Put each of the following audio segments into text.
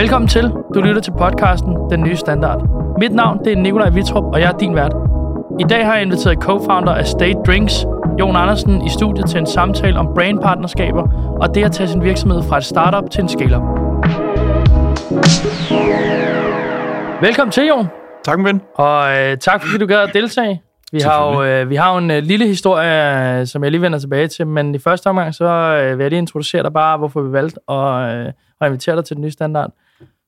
Velkommen til. Du lytter til podcasten Den Nye Standard. Mit navn det er Nikolaj Vitrup, og jeg er din vært. I dag har jeg inviteret co-founder af State Drinks, Jon Andersen, i studiet til en samtale om brandpartnerskaber og det at tage sin virksomhed fra et startup til en scale-up. Velkommen til, Jon. Tak, min ven. Og øh, tak, fordi du gad at deltage. Vi har jo, øh, vi har jo en øh, lille historie, øh, som jeg lige vender tilbage til, men i første omgang, så øh, vil jeg lige introducere dig bare, hvorfor vi valgte at, øh, at invitere dig til den nye standard.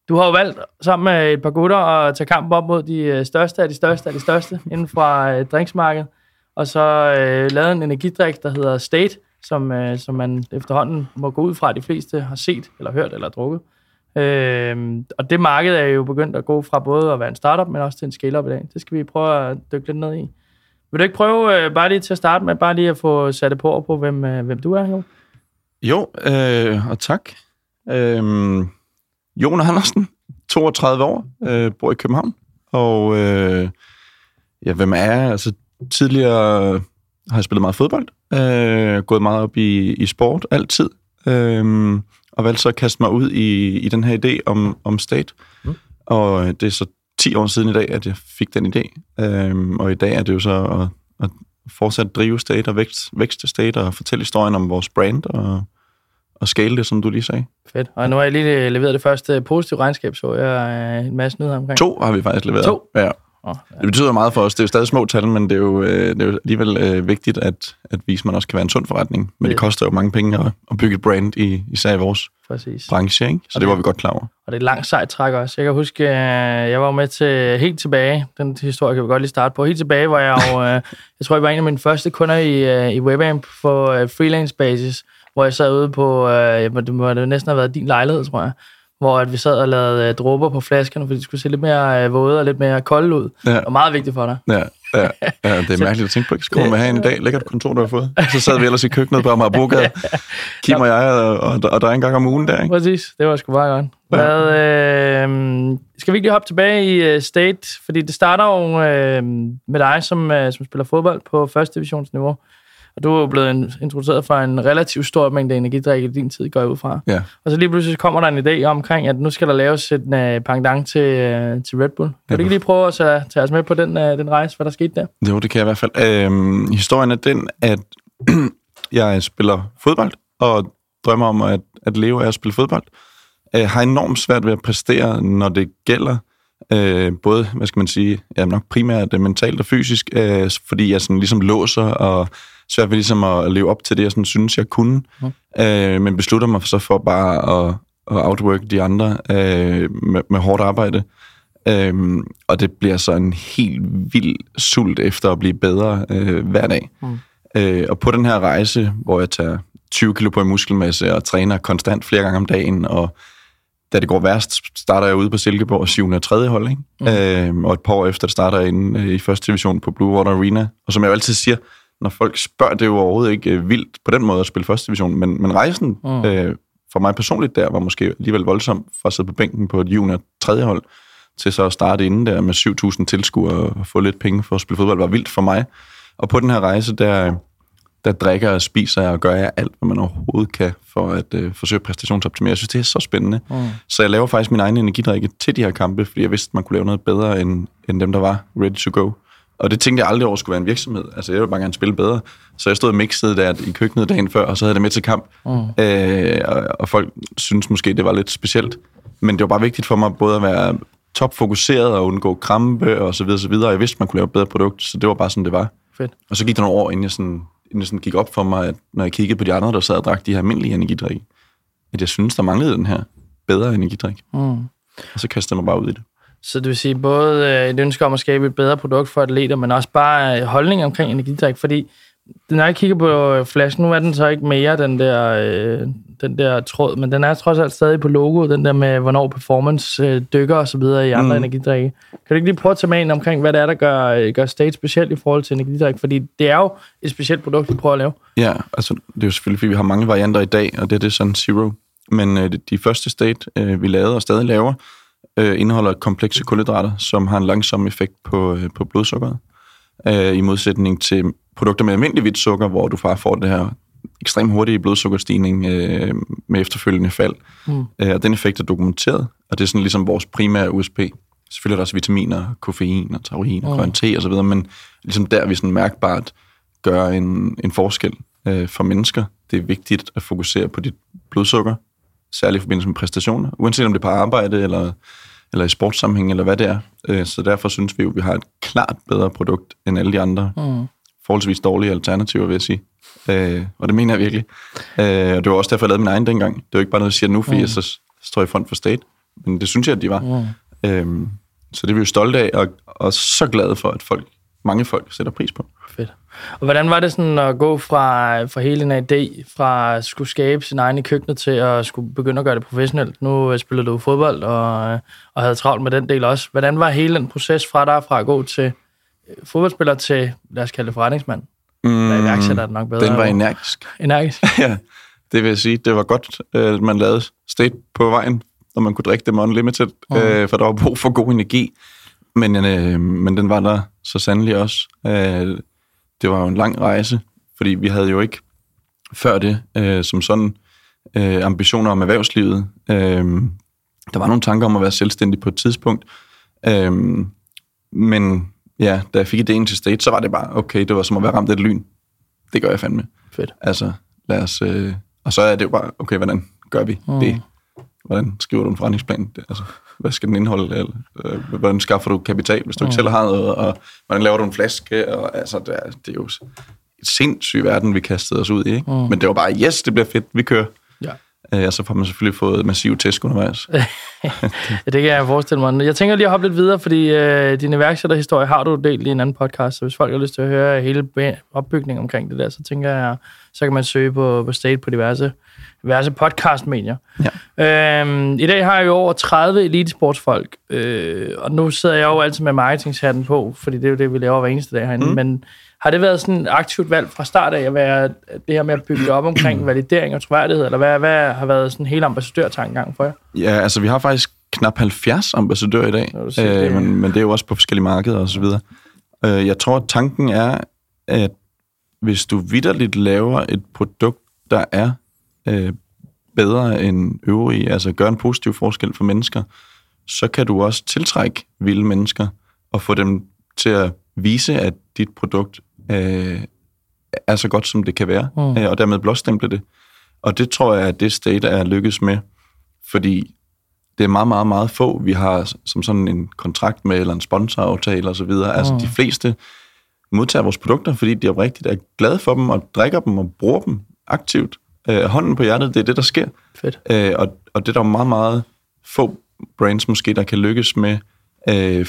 Du har jo valgt sammen med et par gutter at tage kampen op mod de øh, største af de største af de største inden fra øh, drinksmarkedet, og så øh, lavet en energidrik, der hedder State, som, øh, som man efterhånden må gå ud fra, at de fleste har set, eller hørt, eller drukket. Øh, og det marked er jo begyndt at gå fra både at være en startup, men også til en scale-up i dag. Det skal vi prøve at dykke lidt ned i. Vil du ikke prøve øh, bare lige til at starte med, bare lige at få sat det på på, hvem, øh, hvem du er, jo? Jo, øh, og tak. Øh, Jon Andersen, 32 år, øh, bor i København. Og øh, ja, hvem er jeg? Altså, tidligere har jeg spillet meget fodbold. Øh, gået meget op i, i sport, altid. Øh, og valgte så at kaste mig ud i, i den her idé om, om state. Mm. Og det er så 10 år siden i dag, at jeg fik den idé. Øhm, og i dag er det jo så at, at fortsat drive state og vækst, vækste state og fortælle historien om vores brand og, og scale det, som du lige sagde. Fedt. Og nu har jeg lige leveret det første positive regnskab, så jeg en masse nyheder omkring. To har vi faktisk leveret. To? Ja. Oh, ja. Det betyder meget for os. Det er jo stadig små tal, men det er jo, øh, det er jo alligevel øh, vigtigt at, at vise, at man også kan være en sund forretning. Men det, det koster jo mange penge at, at bygge et brand, i, især i vores Præcis. branche. Ikke? Så det, det var vi godt klar over. Og det er et langt sejt træk også. Jeg kan huske, jeg var med til helt tilbage, den historie kan vi godt lige starte på, helt tilbage, hvor jeg jo, jeg tror, jeg var en af mine første kunder i, i WebAmp på freelance basis, hvor jeg sad ude på, det må det næsten have været din lejlighed, tror jeg, hvor at vi sad og lavede uh, dråber på flaskerne, fordi de skulle se lidt mere uh, våde og lidt mere kolde ud. Ja. Det var meget vigtigt for dig. Ja, ja, ja det er mærkeligt at tænke på. Jeg skulle med have en i dag. Lækkert kontor, du har fået. Så sad vi ellers i køkkenet på Amagerbrogade. Kim og jeg, og, og, og der er en gang om ugen der, ikke? Præcis, det var sgu bare godt. Hvad, øh, skal vi ikke lige hoppe tilbage i uh, State? Fordi det starter jo uh, med dig, som, uh, som spiller fodbold på første divisionsniveau. Og du er jo blevet introduceret for en relativt stor mængde energidrik i din tid, går jeg ud fra. Ja. Og så lige pludselig kommer der en idé omkring, at nu skal der laves en uh, pendant til, uh, til Red Bull. Kan ja, du ikke lige prøve at tage, tage os med på den, uh, den rejse, hvad der skete der? Jo, det kan jeg i hvert fald. Øhm, historien er den, at jeg spiller fodbold, og drømmer om at, at leve af at spille fodbold. Jeg har enormt svært ved at præstere, når det gælder Øh, både, hvad skal man sige, ja, nok primært mentalt og fysisk, øh, fordi jeg sådan ligesom låser og svært ved ligesom at leve op til det, jeg sådan synes, jeg kunne. Mm. Øh, men beslutter mig så for bare at, at outwork de andre øh, med, med hårdt arbejde. Øh, og det bliver så en helt vild sult efter at blive bedre øh, hver dag. Mm. Øh, og på den her rejse, hvor jeg tager 20 kilo på en muskelmasse og træner konstant flere gange om dagen, og da det går værst, starter jeg ude på Silkeborg 7. og 3. hold, ikke? Mm. Øh, og et par år efter, starter jeg inde øh, i første division på Blue Water Arena. Og som jeg jo altid siger, når folk spørger, det er jo overhovedet ikke øh, vildt på den måde at spille første division, men, men rejsen mm. øh, for mig personligt der var måske alligevel voldsom for at sidde på bænken på et junior tredje hold, til så at starte inden der med 7.000 tilskuere og få lidt penge for at spille fodbold, var vildt for mig. Og på den her rejse, der, der drikker og spiser jeg og gør jeg alt, hvad man overhovedet kan for at øh, forsøge at præstationsoptimere. Jeg synes, det er så spændende. Mm. Så jeg laver faktisk min egen energidrikke til de her kampe, fordi jeg vidste, at man kunne lave noget bedre end, end dem, der var ready to go. Og det tænkte jeg aldrig over skulle være en virksomhed. Altså, jeg ville bare gerne spille bedre. Så jeg stod og mixede der i køkkenet dagen før, og så havde jeg det med til kamp. Mm. Øh, og, og folk synes måske, det var lidt specielt. Men det var bare vigtigt for mig både at være topfokuseret og undgå krampe og så videre, så videre. Jeg vidste, man kunne lave et bedre produkt, så det var bare sådan, det var. Fedt. Og så gik der nogle år, inden jeg, sådan, inden jeg sådan gik op for mig, at når jeg kiggede på de andre, der sad og drak de her almindelige energidrik, at jeg synes, der manglede den her bedre energidrik. Mm. Og så kastede jeg mig bare ud i det. Så det vil sige både øh, et ønske om at skabe et bedre produkt for atleter, men også bare øh, holdning omkring energidrik, fordi når jeg kigger på flasken, nu er den så ikke mere den der, øh, den der tråd, men den er trods alt stadig på logoet, den der med, hvornår performance øh, dykker og så videre i andre mm. energidrikke. Kan du ikke lige prøve at tage med ind omkring, hvad det er, der gør, gør State specielt i forhold til energidrik? Fordi det er jo et specielt produkt, vi prøver at lave. Ja, altså det er jo selvfølgelig, fordi vi har mange varianter i dag, og det er det sådan Zero. Men øh, de første State, øh, vi lavede og stadig laver, øh, indeholder komplekse kulhydrater, som har en langsom effekt på, øh, på blodsukkeret. Øh, I modsætning til produkter med almindelig hvidt sukker, hvor du bare får det her ekstremt hurtig blodsukkerstigning øh, med efterfølgende fald. Mm. Øh, og den effekt er dokumenteret, og det er sådan ligesom vores primære USP. Selvfølgelig er der også vitaminer, koffein og taurin og mm. grøn te videre, men ligesom der vi sådan mærkbart gør en, en forskel øh, for mennesker. Det er vigtigt at fokusere på dit blodsukker, særligt i forbindelse med præstationer, uanset om det er på arbejde eller, eller i sportssammenhæng eller hvad det er. Øh, så derfor synes vi jo, at vi har et klart bedre produkt end alle de andre mm. forholdsvis dårlige alternativer, vil jeg sige. Øh, og det mener jeg virkelig. Øh, og det var også derfor, jeg lavede min egen dengang. Det var ikke bare noget, jeg siger nu, fordi mm. jeg så står i front for state. Men det synes jeg, at de var. Mm. Øh, så det er vi jo stolte af, og, og så glade for, at folk, mange folk sætter pris på. Fedt. Og hvordan var det sådan at gå fra, fra hele en idé, fra at skulle skabe sin egen i køkkenet til at skulle begynde at gøre det professionelt? Nu spiller du fodbold og, og havde travlt med den del også. Hvordan var hele den proces fra dig fra at gå til øh, fodboldspiller til, lad os kalde det forretningsmand? Mm, Eller iværksætter det nok bedre. Den var energisk. Energisk? ja, det vil jeg sige. Det var godt, at man lavede state på vejen, når man kunne drikke dem unlimited, øh, for der var brug for god energi. Men, øh, men den var der så sandelig også. Øh, det var jo en lang rejse, fordi vi havde jo ikke før det øh, som sådan øh, ambitioner om erhvervslivet. Øh, der var nogle tanker om at være selvstændig på et tidspunkt. Øh, men ja, da jeg fik idéen til State, så var det bare, okay, det var som at være ramt af et lyn. Det gør jeg fandme. Fedt. Altså, lad os... Øh, og så er det jo bare, okay, hvordan gør vi mm. det? Hvordan skriver du en forretningsplan? Det, altså, hvad skal den indeholde? Eller, øh, hvordan skaffer du kapital, hvis du mm. ikke selv har noget? Og hvordan laver du en flaske? Og, altså, det er, det er jo et sindssyg verden, vi kastede os ud i. Ikke? Mm. Men det var bare, yes, det bliver fedt, vi kører. Ja. Øh, og så får man selvfølgelig fået massiv tæsk undervejs. ja, det kan jeg forestille mig. Jeg tænker lige at hoppe lidt videre, fordi øh, din iværksætterhistorie har du delt i en anden podcast, så hvis folk har lyst til at høre hele opbygningen omkring det der, så tænker jeg, så kan man søge på, på State på diverse, diverse podcastmedier. Ja. Øhm, I dag har jeg jo over 30 elitesportsfolk, øh, og nu sidder jeg jo altid med marketingshatten på, fordi det er jo det, vi laver hver eneste dag herinde, mm. men har det været sådan et aktivt valg fra start af at være det her med at bygge det op omkring validering og troværdighed, eller hvad, hvad har været sådan hele ambassadørtankegang for jer? Ja, altså vi har faktisk knap 70 ambassadører i dag, siger, øh, men, men det er jo også på forskellige markeder og så videre. Øh, jeg tror, at tanken er, at hvis du vidderligt laver et produkt, der er øh, bedre end øvrige, altså gør en positiv forskel for mennesker, så kan du også tiltrække vilde mennesker og få dem til at vise, at dit produkt øh, er så godt, som det kan være, mm. øh, og dermed blåstemple det. Og det tror jeg, at det state er lykkes med, fordi det er meget, meget, meget få, vi har som sådan en kontrakt med, eller en sponsoraftale osv. Mm. Altså de fleste modtager vores produkter, fordi de oprigtigt er glade for dem, og drikker dem og bruger dem aktivt. Øh, hånden på hjertet, det er det, der sker. Fedt. Øh, og, og det er der meget, meget få brands måske, der kan lykkes med øh,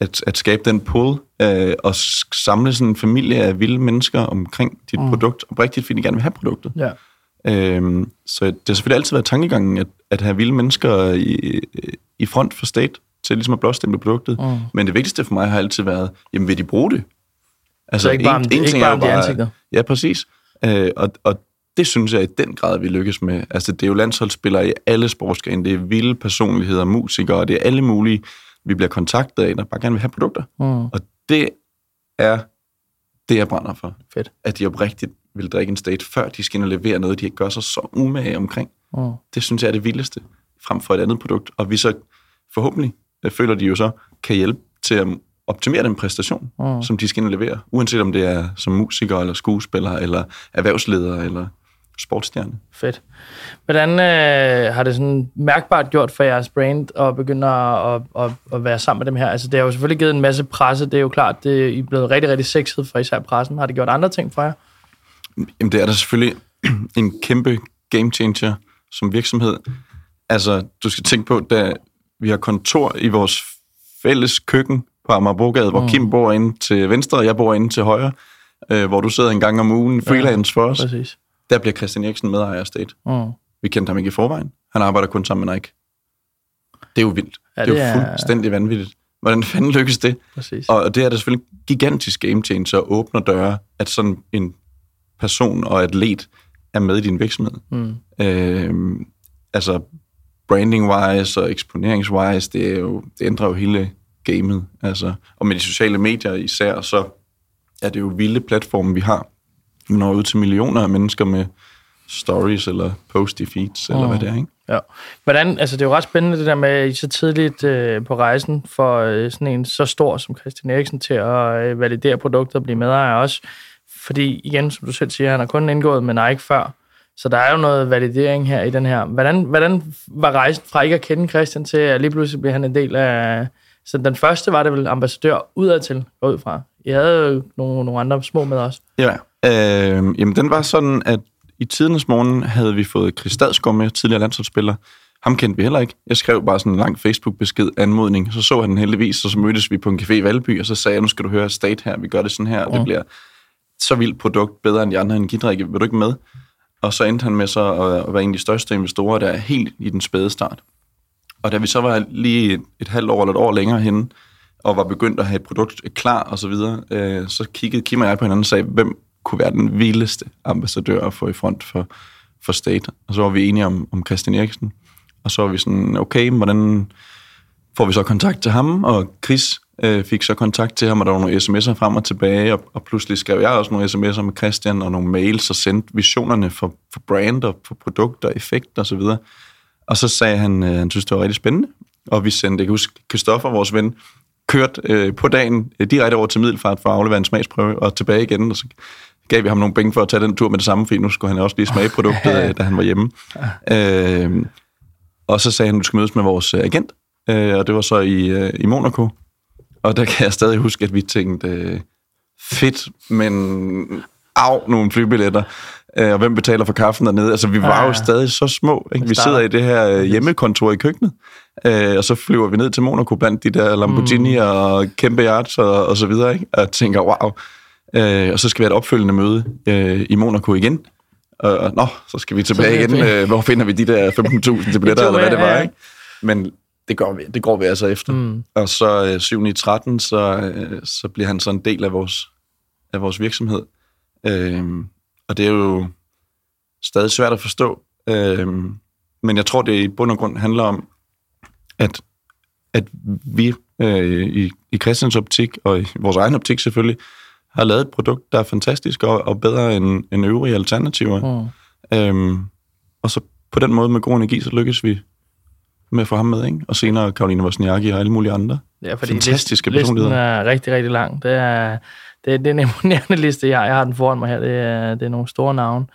at, at skabe den pull øh, og samle sådan en familie af vilde mennesker omkring dit mm. produkt, og rigtigt, fordi de gerne vil have produktet. Ja. Øhm, så det har selvfølgelig altid været tankegangen, at, at have vilde mennesker i, i front for state, til ligesom at blåstemple produktet. Mm. Men det vigtigste for mig har altid været, jamen vil de bruge det? Altså, så ikke bare, en, en ikke bare, bare ansigter? Ja, præcis. Øh, og, og det synes jeg i den grad, vi lykkes med. Altså, det er jo landsholdsspillere i alle sportsgrene, det er vilde personligheder, musikere, det er alle mulige vi bliver kontaktet af, der bare gerne vil have produkter. Mm. Og det er det, jeg brænder for. Fedt. At de oprigtigt vil drikke en state, før de skal ind og levere noget, de ikke gør sig så umage omkring. Mm. Det synes jeg er det vildeste, frem for et andet produkt. Og vi så forhåbentlig, jeg føler de jo så, kan hjælpe til at optimere den præstation, mm. som de skal ind og levere. Uanset om det er som musiker, eller skuespiller, eller erhvervsleder, eller sportsstjerne. Fedt. Hvordan øh, har det sådan mærkbart gjort for jeres brand at begynde at, at, at, være sammen med dem her? Altså, det har jo selvfølgelig givet en masse presse, det er jo klart, det, I er blevet rigtig, rigtig sexet for især pressen. Har det gjort andre ting for jer? Jamen, det er da selvfølgelig en kæmpe game changer som virksomhed. Altså, du skal tænke på, da vi har kontor i vores fælles køkken på Amagerbrogade, hvor mm. Kim bor inde til venstre, og jeg bor inde til højre, øh, hvor du sidder en gang om ugen freelance ja, for os. Præcis der bliver Christian Eriksen medejer af State. Mm. Vi kendte ham ikke i forvejen. Han arbejder kun sammen med Nike. Det er jo vildt. Ja, det, det er jo fuldstændig vanvittigt. Hvordan fanden lykkes det? Præcis. Og det er da selvfølgelig gigantisk game changer og åbner døre, at sådan en person og atlet er med i din virksomhed. Mm. Øh, altså branding-wise og eksponeringswise, det, er jo, det ændrer jo hele gamet. Altså, og med de sociale medier især, så er det jo vilde platforme, vi har vi når ud til millioner af mennesker med stories eller post i feeds, mm. eller hvad det er, ikke? Ja. Hvordan, altså det er jo ret spændende det der med, at I så tidligt øh, på rejsen for øh, sådan en så stor som Christian Eriksen til at øh, validere produkter og blive medejer også. Fordi igen, som du selv siger, han har kun indgået med Nike før. Så der er jo noget validering her i den her. Hvordan, hvordan var rejsen fra ikke at kende Christian til, at lige pludselig blev han en del af... Så den første var det vel ambassadør udadtil, går ud fra. I havde jo nogle, nogle andre små med os. Ja, øh, jamen den var sådan, at i tidens morgen havde vi fået Chris Stadsgaard med, tidligere landsholdsspiller. Ham kendte vi heller ikke. Jeg skrev bare sådan en lang Facebook-besked, anmodning. Så så han den heldigvis, og så mødtes vi på en café i Valby, og så sagde jeg, nu skal du høre State her, vi gør det sådan her, og det bliver så vildt produkt, bedre end de andre energidrikke, vil du ikke med? Og så endte han med så at være en af de største investorer, der er helt i den spæde start. Og da vi så var lige et, et halvt år eller et år længere henne, og var begyndt at have et produkt klar og så videre, øh, så kiggede Kim og jeg på hinanden og sagde, hvem kunne være den vildeste ambassadør at få i front for, for State. Og så var vi enige om, om Christian Eriksen. Og så var vi sådan, okay, hvordan får vi så kontakt til ham? Og Chris øh, fik så kontakt til ham, og der var nogle sms'er frem og tilbage, og, og pludselig skrev jeg også nogle sms'er med Christian, og nogle mails, og sendte visionerne for, for brand og for produkter, effekt og så videre. Og så sagde han, øh, han synes, det var rigtig spændende. Og vi sendte, jeg kan huske, Christoffer, vores ven, kørt øh, på dagen øh, direkte over til Middelfart for at aflevere en smagsprøve, og tilbage igen, og så gav vi ham nogle penge for at tage den tur med det samme, fordi nu skulle han også lige smage produktet, øh, da han var hjemme. Øh, og så sagde han, at du skal mødes med vores øh, agent, øh, og det var så i, øh, i Monaco. Og der kan jeg stadig huske, at vi tænkte, øh, fedt, men af nogle flybilletter. Øh, og hvem betaler for kaffen dernede? Altså, vi var ja, jo stadig så små. Ikke? Vi sidder i det her øh, hjemmekontor i køkkenet, øh, og så flyver vi ned til Monaco blandt de der Lamborghini mm. og kæmpe yachts og, og så videre. Ikke? Og tænker, wow. Øh, og så skal vi have et opfølgende møde øh, i Monaco igen. Og, nå, så skal vi tilbage igen. Øh, hvor finder vi de der 15.000 til billetter, eller hvad det var, ikke? Men det går vi, det går vi altså efter. Mm. Og så øh, 7. i 13, så, øh, så bliver han så en del af vores, af vores virksomhed. Øh, og det er jo stadig svært at forstå. Øh, men jeg tror, det i bund og grund handler om, at, at vi øh, i, i Christians optik, og i vores egen optik selvfølgelig, har lavet et produkt, der er fantastisk og, og bedre end, end øvrige alternativer. Mm. Øhm, og så på den måde med god energi, så lykkes vi med at få ham med, ikke? Og senere Karoline Wozniacki og alle mulige andre. Ja, fordi Fantastiske listen, personligheder. Listen er rigtig, rigtig lang. Det er, det, er, det er en imponerende liste, jeg har. Jeg har den foran mig her. Det er, det er nogle store navne.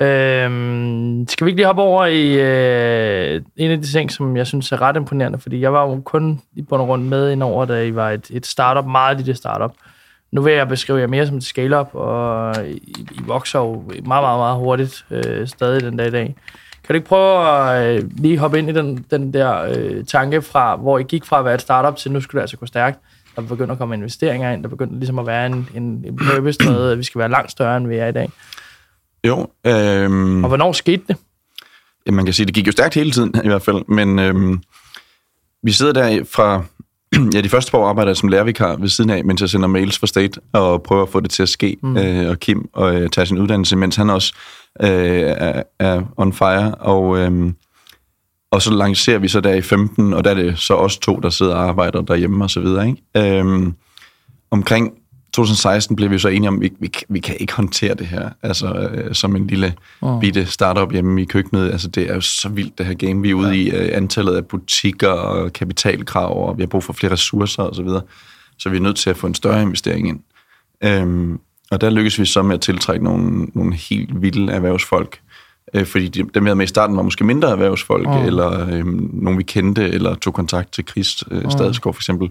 Øhm, skal vi ikke lige hoppe over i øh, en af de ting, som jeg synes er ret imponerende, fordi jeg var jo kun i bund og grund med indover, da I var et, et startup, meget lille startup. Nu vil jeg beskrive jer mere som et scale-up, og I, I vokser jo meget, meget, meget hurtigt øh, stadig den dag i dag. Kan du ikke prøve at øh, lige hoppe ind i den, den der øh, tanke fra, hvor I gik fra at være et startup til, nu skulle det altså gå stærkt. Der begynder at komme investeringer ind, der begynder ligesom at være en, en, en purpose, noget, at vi skal være langt større, end vi er i dag. Jo. Øhm, og hvornår skete det? Ja, man kan sige, det gik jo stærkt hele tiden i hvert fald, men øhm, vi sidder der fra, ja, de første par år arbejder jeg som lærervikar ved siden af, mens jeg sender mails fra State og prøver at få det til at ske, mm. øh, og Kim og øh, tager sin uddannelse, mens han også øh, er, er on fire, og, øh, og så lancerer vi så der i 15, og der er det så også to, der sidder og arbejder derhjemme og så videre. Ikke? Øh, omkring 2016 blev vi så enige om, at vi, vi, vi kan ikke håndtere det her, altså øh, som en lille oh. bitte startup hjemme i køkkenet. Altså det er jo så vildt, det her game. Vi er ude ja. i øh, antallet af butikker og kapitalkrav, og vi har brug for flere ressourcer osv. Så, videre. så vi er nødt til at få en større investering ind. Øhm, og der lykkedes vi så med at tiltrække nogle, nogle helt vilde erhvervsfolk. Øh, fordi de, dem, vi havde med i starten, var måske mindre erhvervsfolk, oh. eller øh, nogen, vi kendte, eller tog kontakt til Chris øh, Stadsgaard for eksempel.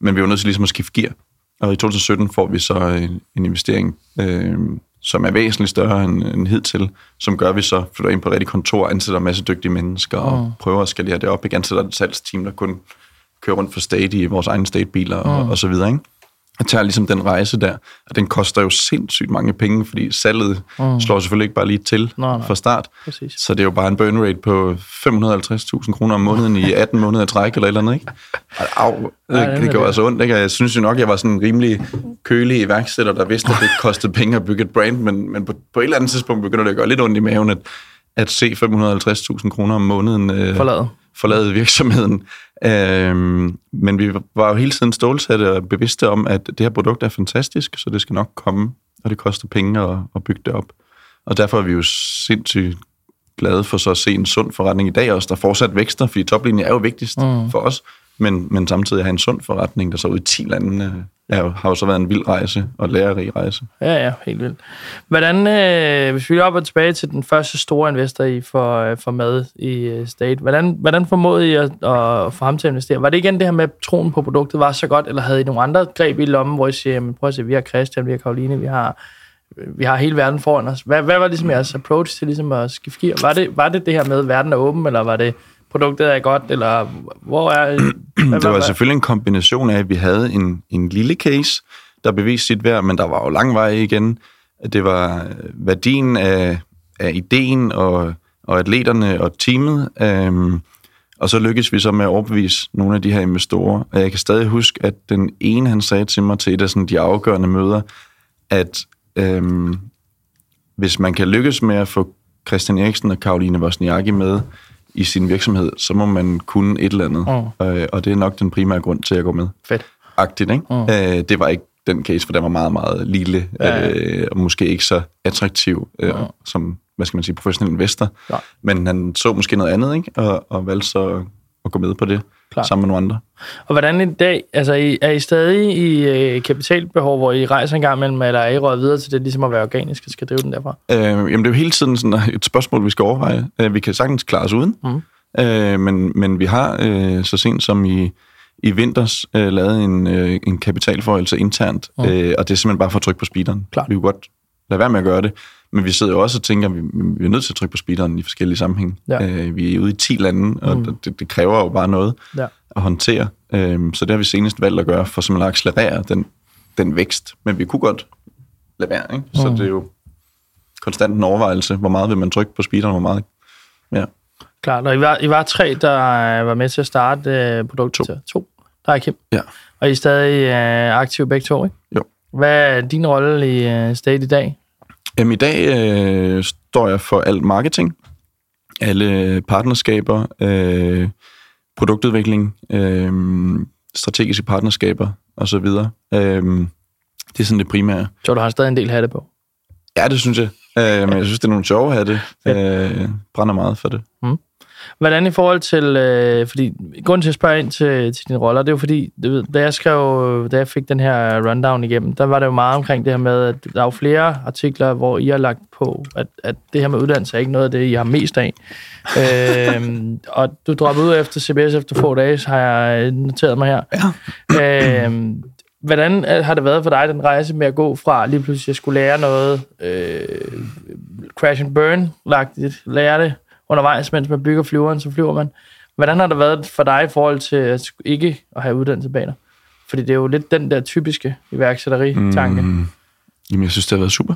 Men vi var nødt til ligesom at skifte gear. Og i 2017 får vi så en, en investering, øh, som er væsentligt større end, end hidtil, som gør, at vi så flytter ind på et rigtigt kontor, ansætter en masse dygtige mennesker, og mm. prøver at skalere det op. Ikke ansætter et salgsteam, der kun kører rundt for state i vores egne state-biler mm. og, og så videre. Ikke? Jeg tager ligesom den rejse der, og den koster jo sindssygt mange penge, fordi salget mm. slår selvfølgelig ikke bare lige til nej, nej. fra start. Præcis. Så det er jo bare en burn rate på 550.000 kroner om måneden i 18 måneder træk eller eller andet, ikke? Au, det, det, det gjorde altså ondt, ikke? Jeg synes jo nok, jeg var sådan en rimelig kølig iværksætter, der vidste, at det kostede penge at bygge et brand, men, men på, på et eller andet tidspunkt begynder det at gøre lidt ondt i maven, at, at se 550.000 kroner om måneden øh, forlade. Forlade virksomheden. Øhm, men vi var jo hele tiden stålsatte og bevidste om, at det her produkt er fantastisk, så det skal nok komme og det koster penge at, at bygge det op. Og derfor er vi jo sindssygt glade for så at se en sund forretning i dag også, der fortsat vækster, fordi toplinjen er jo vigtigst mm. for os, men, men samtidig have en sund forretning, der så ud i 10 lande, øh, er har jo så været en vild rejse og lærerig rejse. Ja, ja, helt vildt. Hvordan, øh, hvis vi op og tilbage til den første store investor i for, øh, for mad i øh, State, hvordan, hvordan formåede I at, at få ham til at investere? Var det igen det her med, at troen på produktet var så godt, eller havde I nogle andre greb i lommen, hvor I siger, jamen, prøv at se, vi har Christian, vi har Karoline, vi har, vi har hele verden foran os. Hvad, hvad var ligesom jeres approach til ligesom at skifte gear? Var det, var det det her med, at verden er åben, eller var det produktet er godt, eller hvor er... Hvad, det var selvfølgelig en kombination af, at vi havde en, en lille case, der beviste sit værd, men der var jo lang vej igen. Det var værdien af, af ideen og, og atleterne og teamet. Øhm, og så lykkedes vi så med at overbevise nogle af de her investorer. Og jeg kan stadig huske, at den ene, han sagde til mig til et af sådan de afgørende møder, at øhm, hvis man kan lykkes med at få Christian Eriksen og Karoline Wozniacki med i sin virksomhed, så må man kunne et eller andet. Mm. Øh, og det er nok den primære grund til at gå med. Fedt. Agtigt, ikke? Mm. Øh, det var ikke den case, for den var meget, meget lille, ja, ja. Øh, og måske ikke så attraktiv øh, mm. som, hvad skal man sige, professionel investor. Ja. Men han så måske noget andet, ikke? Og, og valgte så at gå med på det. Klar. sammen med nogle andre. Og hvordan i dag, altså er I stadig i øh, kapitalbehov, hvor I rejser en gang imellem, eller er I råd videre til det, ligesom at være organisk og skal drive den derfra? Øh, jamen det er jo hele tiden sådan et spørgsmål, vi skal overveje. Øh, vi kan sagtens klare os uden, mm. øh, men, men vi har øh, så sent som i, i vinters øh, lavet en, øh, en kapitalforhøjelse internt, mm. øh, og det er simpelthen bare for at trykke på speederen. Klar. Vi kunne godt lade være med at gøre det, men vi sidder jo også og tænker, at vi, vi er nødt til at trykke på speederen i forskellige sammenhæng. Ja. Øh, vi er ude i 10 lande, og mm. det, det kræver jo bare noget ja. at håndtere. Øh, så det har vi senest valgt at gøre, for simpelthen at accelerere den, den vækst. Men vi kunne godt lade være, ikke? Så mm. det er jo konstant en overvejelse, hvor meget vil man trykke på speederen, hvor meget... Ja. Klart, og I var, I var tre, der var med til at starte øh, produktet. To. to. Der er Kim. Ja. Og I er stadig øh, aktive begge to, ikke? Jo. Hvad er din rolle i øh, State i dag? Jamen, i dag øh, står jeg for alt marketing, alle partnerskaber, øh, produktudvikling, øh, strategiske partnerskaber osv. Øh, det er sådan det primære. Så du har stadig en del hatte på? Ja, det synes jeg. Øh, men jeg synes, det er nogle sjove hatte. Øh, brænder meget for det. Mm. Hvordan i forhold til, øh, fordi grunden til at spørge ind til, til dine roller, det er jo fordi, det, da jeg skrev, da jeg fik den her rundown igennem, der var det jo meget omkring det her med, at der er jo flere artikler, hvor I har lagt på, at, at det her med uddannelse er ikke noget af det, I har mest af. øh, og du droppede ud efter CBS efter få dage, så har jeg noteret mig her. Ja. Øh, hvordan har det været for dig, den rejse med at gå fra lige pludselig at skulle lære noget øh, crash and burn, lagt lære det, undervejs, mens man bygger flyveren, så flyver man. Hvordan har det været for dig i forhold til at ikke at have uddannelse bag dig? Fordi det er jo lidt den der typiske iværksætteri-tanke. Mm, jamen, jeg synes, det har været super.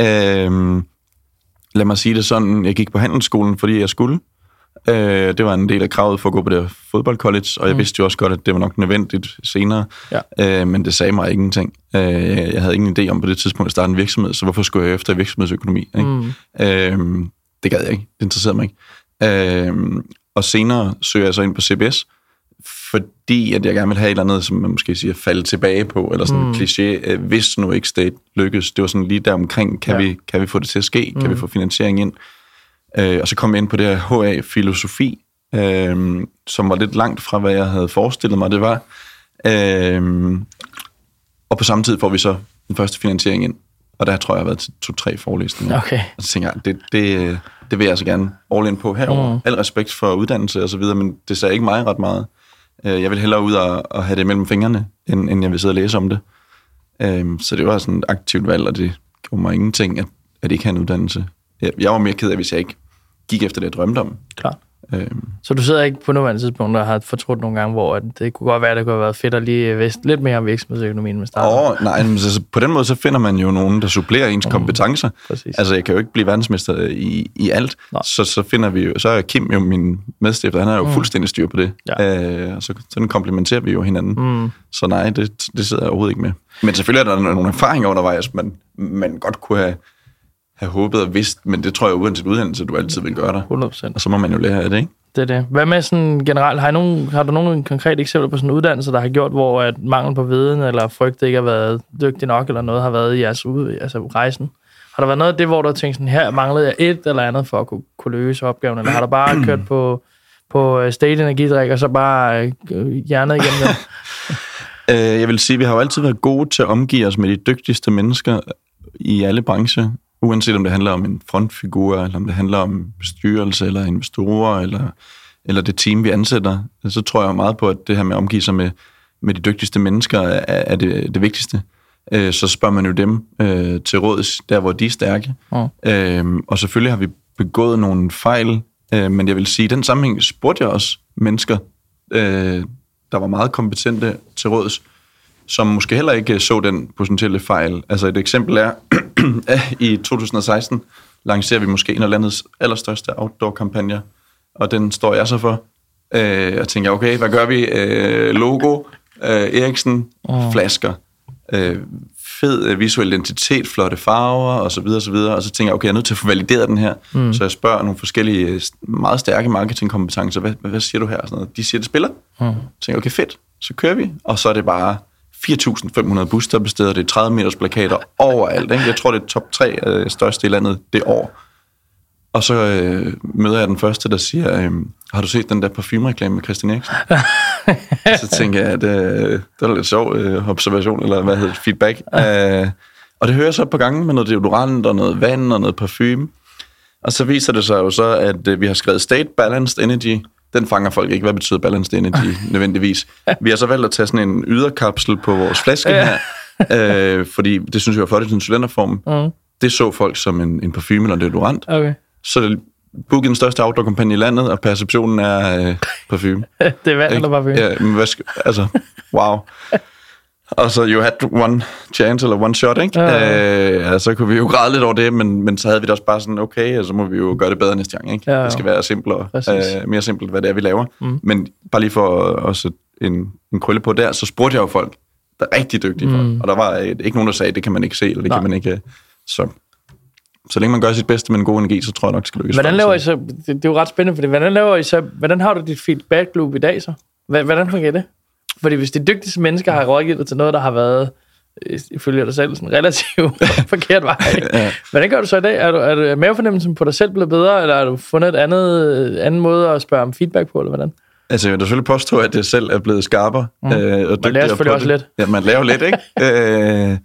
øhm, lad mig sige det sådan, jeg gik på handelsskolen, fordi jeg skulle. Øh, det var en del af kravet for at gå på det fodboldcollege, og jeg mm. vidste jo også godt, at det var nok nødvendigt senere, ja. øh, men det sagde mig ingenting. Øh, jeg havde ingen idé om på det tidspunkt at starte en virksomhed, så hvorfor skulle jeg efter virksomhedsøkonomi? Ikke? Mm. Øh, det gad jeg ikke. Det interesserede mig ikke. Øh, og senere søger jeg så ind på CBS, fordi at jeg gerne vil have et eller andet, som man måske siger, falde tilbage på, eller sådan mm. en kliché, øh, hvis nu ikke state lykkes. Det var sådan lige der omkring, kan, ja. vi, kan vi få det til at ske? Mm. Kan vi mm. få finansiering ind? Øh, og så kom jeg ind på det her HA-filosofi, øh, som var lidt langt fra, hvad jeg havde forestillet mig, det var. Øh, og på samme tid får vi så den første finansiering ind. Og der tror jeg, jeg har været til to-tre forelæsninger. Okay. Og så tænker jeg, det, det, det vil jeg altså gerne all in på herover. Mm. Al respekt for uddannelse og så videre, men det sagde ikke mig ret meget. Øh, jeg vil hellere ud og, og have det mellem fingrene, end, end jeg vil sidde og læse om det. Øhm, så det var sådan et aktivt valg, og det gjorde mig ingenting, at, at ikke have en uddannelse. Jeg, jeg var mere ked af, hvis jeg ikke gik efter det, jeg drømte om. Klart. Øhm. Så du sidder ikke på nuværende tidspunkt og har fortrudt nogle gange, hvor det kunne godt være, at det kunne have været fedt at lige vidste lidt mere om virksomhedsøkonomien med starten? Åh, oh, nej, men så, på den måde så finder man jo nogen, der supplerer ens mm. kompetencer. Præcis. Altså, jeg kan jo ikke blive verdensmester i, i alt, så, så finder vi jo, så er Kim jo min medstifter, han har jo mm. fuldstændig styr på det. Ja. Øh, så sådan komplementerer vi jo hinanden. Mm. Så nej, det, det sidder jeg overhovedet ikke med. Men selvfølgelig er der nogle erfaringer undervejs, man, man godt kunne have have håbet og vidst, men det tror jeg uanset uddannelse, du altid vil gøre dig. 100%. Og så må man jo lære af det, ikke? Det er det. Hvad med sådan generelt, har, I nogen, har du nogle konkrete eksempler på sådan en uddannelse, der har gjort, hvor at mangel på viden eller frygt ikke har været dygtig nok, eller noget har været i jeres ude, altså rejsen? Har der været noget af det, hvor du har tænkt sådan, her manglede jeg et eller andet for at kunne, kunne løse opgaven, eller har du bare kørt på, på øh, state energidrik, og så bare øh, hjernet igennem det? Øh, jeg vil sige, at vi har jo altid været gode til at omgive os med de dygtigste mennesker i alle brancher. Uanset om det handler om en frontfigur, eller om det handler om bestyrelse, eller investorer, eller, eller det team, vi ansætter. Så tror jeg meget på, at det her med at omgive sig med, med de dygtigste mennesker er, er det, det vigtigste. Øh, så spørger man jo dem øh, til råds, der hvor de er stærke. Ja. Øh, og selvfølgelig har vi begået nogle fejl, øh, men jeg vil sige, i den sammenhæng spurgte jeg også mennesker, øh, der var meget kompetente til råds, som måske heller ikke så den potentielle fejl. Altså et eksempel er, i 2016 lancerer vi måske en af landets allerstørste outdoor-kampagner, og den står jeg så for. Øh, og tænker, okay, hvad gør vi? Øh, logo, øh, Eriksen, Mm. flasker, øh, fed øh, visuel identitet, flotte farver, og så videre, og så videre. Og så tænker jeg, okay, jeg er nødt til at få valideret den her. Mm. Så jeg spørger nogle forskellige, øh, meget stærke marketingkompetencer, hvad, hvad, siger du her? Og sådan noget. De siger, det spiller. Mm. Så tænker jeg, okay, fedt. Så kører vi, og så er det bare 4.500 busstopsteder, det er 30 meters plakater overalt. Ikke? Jeg tror, det er top 3 øh, største i landet det år. Og så øh, møder jeg den første, der siger, øh, har du set den der parfumereklame med Christian Eriksen? så tænker jeg, at øh, det var lidt sjov øh, observation, eller hvad hedder det, feedback. Øh, og det hører jeg så på gangen med noget deodorant og noget vand og noget parfume. Og så viser det sig jo så, at øh, vi har skrevet State Balanced Energy. Den fanger folk ikke. Hvad betyder Balanced Energy nødvendigvis? Vi har så valgt at tage sådan en yderkapsel på vores flaske her, øh, fordi det synes jeg var flot i den cylinderform. Mm. Det så folk som en, en parfume eller en deodorant. Okay. Så bookede den største outdoor-kampagne i landet, og perceptionen er øh, parfume. det er vand eller bare Ja, men hvad skal, altså, wow. Og så you had one chance, eller one shot, ikke? Ja, Ja, øh, så kunne vi jo græde lidt over det, men, men så havde vi det også bare sådan, okay, og så må vi jo gøre det bedre næste gang, ikke? Ja, ja. Det skal være simplere, Præcis. øh, mere simpelt, hvad det er, vi laver. Mm. Men bare lige for sætte en, en krølle på der, så spurgte jeg jo folk, der er rigtig dygtige mm. folk, og der var øh, ikke nogen, der sagde, det kan man ikke se, eller det Nej. kan man ikke... øh, Så, så længe man gør sit bedste med en god energi, så tror jeg nok, det skal lykkes. Hvordan for laver I så, det, det er jo ret spændende, fordi hvordan laver I så, hvordan har du dit feedback loop i dag så? Hvordan fungerer det? Fordi hvis de dygtigste mennesker har rådgivet til noget, der har været, øh, ifølge dig selv, sådan relativt forkert vej. Ja. Hvordan gør du så i dag? Er, du, er, du, er mavefornemmelsen på dig selv blevet bedre, eller har du fundet et andet, anden måde at spørge om feedback på, eller hvordan? Altså, jeg vil selvfølgelig påstå, at det selv er blevet skarpere. Mm. Øh, og Man lærer selvfølgelig også det. lidt. Ja, man lærer lidt, ikke? øh,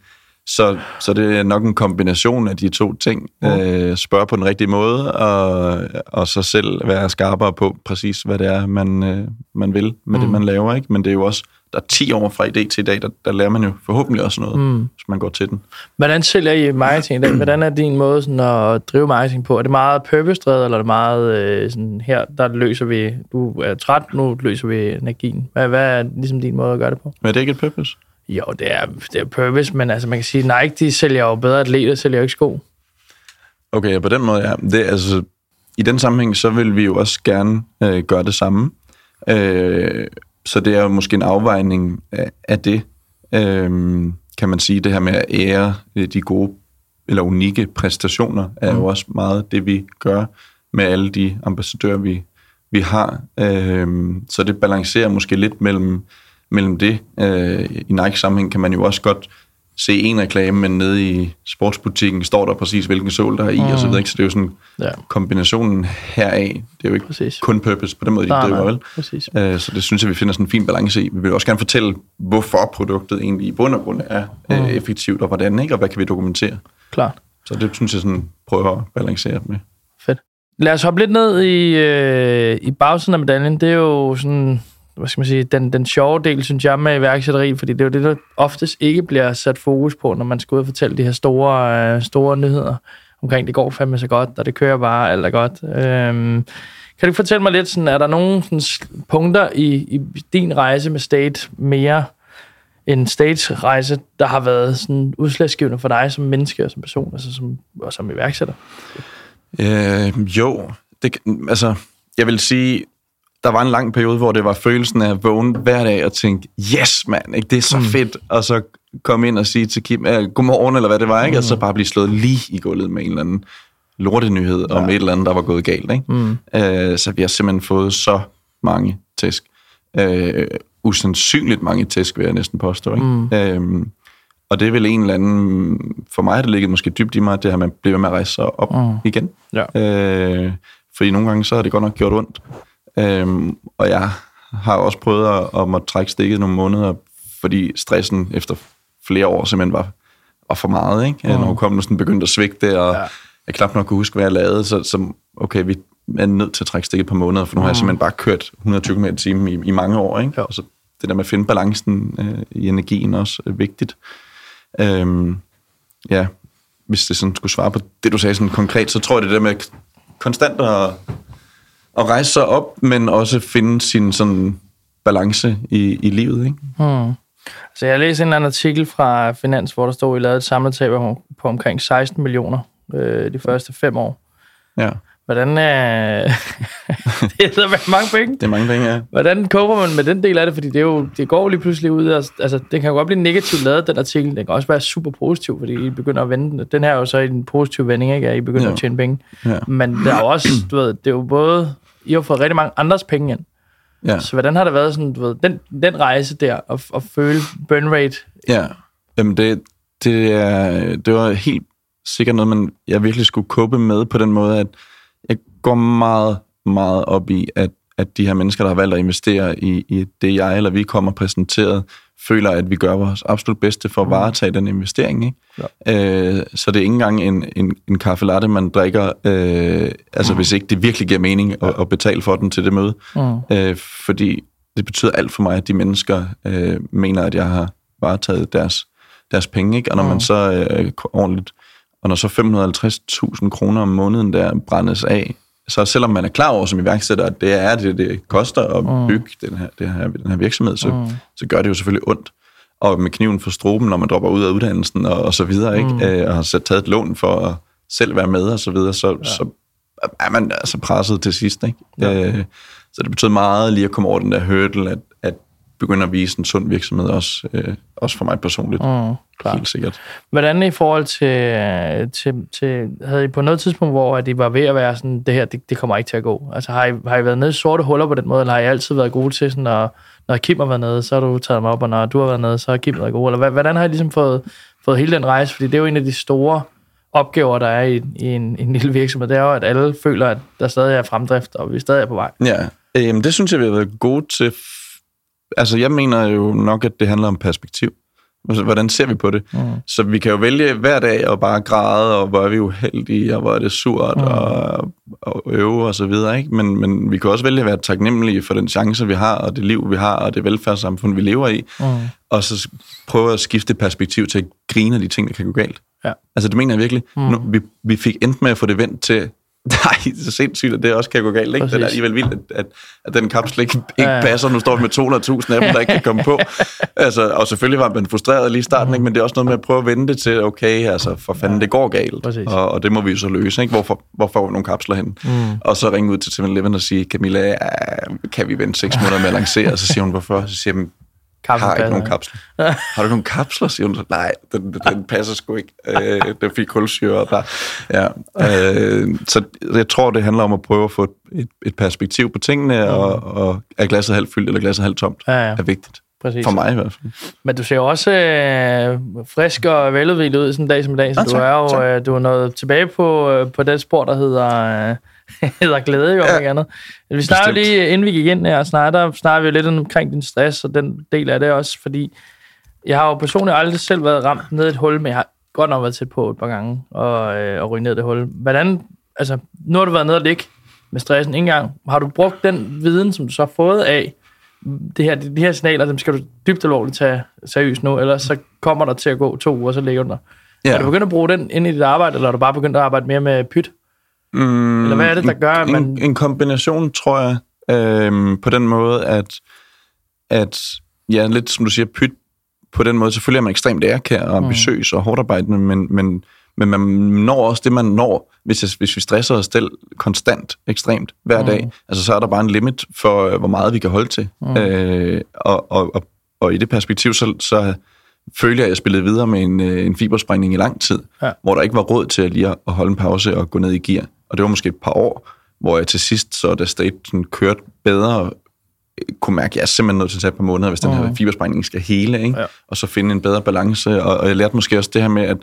så, så det er nok en kombination af de to ting. Mm. Øh, spørge på den rigtige måde, og, og så selv være skarpere på præcis, hvad det er, man, øh, man vil med mm. det, man laver. Ikke? Men det er jo også, der er 10 år fra idé til i dag, der, der lærer man jo forhåbentlig også noget, mm. hvis man går til den. Hvordan sælger I marketing i dag? Hvordan er din måde sådan at drive marketing på? Er det meget purpose-drevet, eller er det meget øh, sådan, her, der løser vi, du er træt, nu løser vi energien? Hvad, hvad er ligesom din måde at gøre det på? Men er det ikke et purpose? Jo, det er, det er purpose, men altså man kan sige, Nike, de sælger jo bedre atleter, sælger jo ikke sko. Okay, ja, på den måde, ja. Det, altså, I den sammenhæng, så vil vi jo også gerne øh, gøre det samme. Øh, så det er jo måske en afvejning af, af det, øh, kan man sige. Det her med at ære øh, de gode eller unikke præstationer, er jo også meget det, vi gør med alle de ambassadører, vi, vi har. Øh, så det balancerer måske lidt mellem, mellem det. Øh, I Nike-sammenhæng kan man jo også godt se en reklame, men nede i sportsbutikken står der præcis, hvilken sål der er i, og så videre. ikke? Så det er jo sådan Ja, kombinationen heraf. Det er jo ikke præcis. kun purpose på den måde, de Nej, driver, nej, vel? præcis. Øh, Så det synes jeg, vi finder sådan en fin balance i. Vi vil også gerne fortælle, hvorfor produktet egentlig i bund og grund er øh, effektivt, og hvordan, ikke? Og hvad kan vi dokumentere? Klart. Så det synes jeg sådan prøver at balancere med. Fedt. Lad os hoppe lidt ned i, øh, i bagsiden af medaljen. Det er jo sådan, hvad skal man sige, den, den sjove del, synes jeg, med iværksætteri, fordi det er jo det, der oftest ikke bliver sat fokus på, når man skal ud og fortælle de her store, øh, store nyheder omkring, det går fandme så godt, og det kører bare, alt er godt. Øhm, kan du fortælle mig lidt, sådan, er der nogle sådan, punkter i, i din rejse med State mere en stage-rejse, der har været sådan udslagsgivende for dig som menneske og som person, altså som, og som iværksætter? Øh, jo, det, altså, jeg vil sige, der var en lang periode, hvor det var følelsen af at vågne hver dag og tænke, yes, mand, ikke? det er så mm. fedt, og så komme ind og sige til Kim, eh, godmorgen, eller hvad det var, ikke? og så bare blive slået lige i gulvet med en eller anden lortenyhed om et eller andet, der var gået galt. Ikke? Mm. Øh, så vi har simpelthen fået så mange tæsk. Øh, usandsynligt mange tæsk, vil jeg næsten påstå. Ikke? Mm. Øh, og det er vel en eller anden... For mig har det ligget måske dybt i mig, det her med at blive ved med at rejse sig op Mm. igen. Ja. Øh, fordi nogle gange, så har det godt nok gjort ondt. Øh, og jeg har også prøvet at, at måtte trække stikket nogle måneder, fordi stressen efter flere år simpelthen var, var for meget. Ikke? Mm. Når hukommelsen begyndte at svigte, og Ja. jeg knap nok kunne huske, hvad jeg lavede, så, så okay, vi er nødt til at trække stikket på måneder, for nu har jeg simpelthen bare kørt 120 km i timen i, i mange år. Ikke? Ja. Og så det der med at finde balancen øh, i energien også er vigtigt. Øhm, ja, hvis det sådan skulle svare på det, du sagde sådan konkret, så tror jeg det der med konstant at, at rejse sig op, men også finde sin sådan balance i, i livet, ikke? Hmm. Så jeg læste en eller anden artikel fra Finans, hvor der stod, at I lavede et samlet tab på omkring 16 millioner øh, de første fem år. Ja, Hvordan, øh, det er mange penge. det er mange penge, ja. Hvordan koper man med den del af det? Fordi det, er jo, det går jo lige pludselig ud. af- Altså, det kan jo godt blive negativt lavet, den artikel. Den kan også være super positiv, fordi I begynder at vende den. Den her er jo så i en positiv vending, ikke? At I begynder Ja. at tjene penge. Ja. Men der er jo også, du ved, det er jo både... I har fået rigtig mange andres penge ind. Ja, Så hvordan har det været sådan, du ved, den, den rejse der, at, at føle burn rate? ja. Jamen, det, det, er, det var helt sikkert noget, man, jeg virkelig skulle kåbe med på den måde, at jeg går meget, meget op i, at, at de her mennesker, der har valgt at investere i, i det, jeg eller vi kommer præsenteret, føler, at vi gør vores absolut bedste for at varetage den investering. Ikke? Ja. Øh, så det er ikke engang en, en, en kaffe latte, man drikker, øh, altså mm. hvis ikke det virkelig giver mening at, at betale for den til det møde. Mm. Øh, fordi det betyder alt for mig, at de mennesker øh, mener, at jeg har varetaget deres, deres penge. Ikke? Og når Mm. man så øh, ordentligt, og når så 550.000 kroner om måneden der brændes af, så selvom man er klar over som iværksætter, at det er det, det koster at bygge den, her, det her, den her virksomhed, så, Mm. så gør det jo selvfølgelig ondt. Og med kniven for struben, når man dropper ud af uddannelsen og, og så videre, ikke? Mm. Øh, og har så taget et lån for at selv være med og så videre, så, ja. så er man altså presset til sidst. Ikke? Ja. Øh, så det betød meget lige at komme over den der hurdle, at begynde at vise en sund virksomhed også, øh, også for mig personligt. Mm, Mm, klar. Helt sikkert. Hvordan i forhold til, til, til, havde I på noget tidspunkt, hvor at I var ved at være sådan, det her, det, det kommer ikke til at gå? Altså har I, har I været nede i sorte huller på den måde, eller har I altid været gode til sådan, at, når Kim har været nede, så har du taget mig op, og når du har været nede, så har Kim været god? Eller hvordan har I ligesom fået, fået hele den rejse? Fordi det er jo en af de store opgaver, der er i, i en, en lille virksomhed. Det er jo, at alle føler, at der stadig er fremdrift, og vi stadig er på vej. Ja, øhm, det synes jeg, vi har været gode til. Altså, jeg mener jo nok, at det handler om perspektiv. Altså, Hvordan ser vi på det? Mm. Så vi kan jo vælge hver dag og bare græde, og hvor er vi uheldige, og hvor er det surt, Mm. og, og øve og så videre. Ikke? Men, men vi kan også vælge at være taknemmelige for den chance, vi har, og det liv, vi har, og det velfærdssamfund, vi lever i. Mm. Og så prøve at skifte perspektiv til at grine af de ting, der kan gå galt. Ja. Altså, det mener jeg virkelig. Mm. Nu, vi, vi fik endt med at få det vendt til, nej, så sindssygt, at det også kan gå galt. Ikke? Det er alligevel vildt, at, at, at den kapsel ikke, ikke Ja, ja. passer. Nu står vi med 200.000 af dem, der ikke kan komme på. Altså, og selvfølgelig var man frustreret lige i starten, Mm. ikke? men det er også noget med at prøve at vende det til, okay, altså, for fanden, det går galt. Præcis. Og, og det må vi jo så løse. Ikke? Hvorfor, hvor får vi nogle kapsler hen? Mm. Og så ringe ud til 7-Eleven og sige, Camilla, kan vi vente seks måneder med at lancere? Og så siger hun, hvorfor? Så siger hun, jeg har ikke nogen kapsler. Har du nogle kapsler, siger hun så. Nej, den, den passer sgu ikke. Øh, den fik kulsyre og bare... Ja. Øh, så jeg tror, det handler om at prøve at få et, et perspektiv på tingene, og, og er glasset halvt fyldt eller glasset halvt tomt, Ja, ja. er vigtigt. Præcis. For mig i hvert fald. Men du ser jo også øh, frisk og veludvilet ud sådan en dag som i dag, så Ah, du tak, er jo tak. øh, du er nået tilbage på, øh, på den spor, der hedder, øh, hedder glæde, jo, Ja. ikke andet. Vi snakker lige, inden vi gik ind her, snakker, snakker vi jo lidt omkring din stress, og den del af det også, fordi jeg har jo personligt aldrig selv været ramt ned i et hul, men jeg har godt nok været tæt på et par gange og, øh, og ryge ned i det hul. Hvordan, altså, nu har du været nede og ligge med stressen en gang. Har du brugt den viden, som du så har fået af, det her, de her signaler, dem skal du dybt alvorligt tage seriøst nu, ellers så kommer der til at gå to uger, så ligger du der. Ja. Er du begyndt at bruge den ind i dit arbejde, eller er du bare begyndt at arbejde mere med pyt? Mm, Eller hvad er det, der gør, at man- En, en kombination, tror jeg, øhm, på den måde, at, at ja, lidt som du siger, pyt på den måde, selvfølgelig er man ekstremt ærkær og ambitiøs og hårdt arbejdende, men, men, men man når også det, man når, hvis, hvis vi stresser os selv konstant, ekstremt, hver Mm. dag. Altså, så er der bare en limit for, øh, hvor meget vi kan holde til. Mm. Øh, og, og, og, og i det perspektiv, så, så følte jeg, at jeg spillede videre med en, øh, en fibersprængning i lang tid, Ja. hvor der ikke var råd til at lige at holde en pause og gå ned i gear. Og det var måske et par år, hvor jeg til sidst, så da State sådan kørte bedre, øh, kunne mærke, at jeg er simpelthen nødt til at tage et par måneder, hvis den her fibersprængning skal hele, ikke? Ja. og så finde en bedre balance. Og, og jeg lærte måske også det her med, at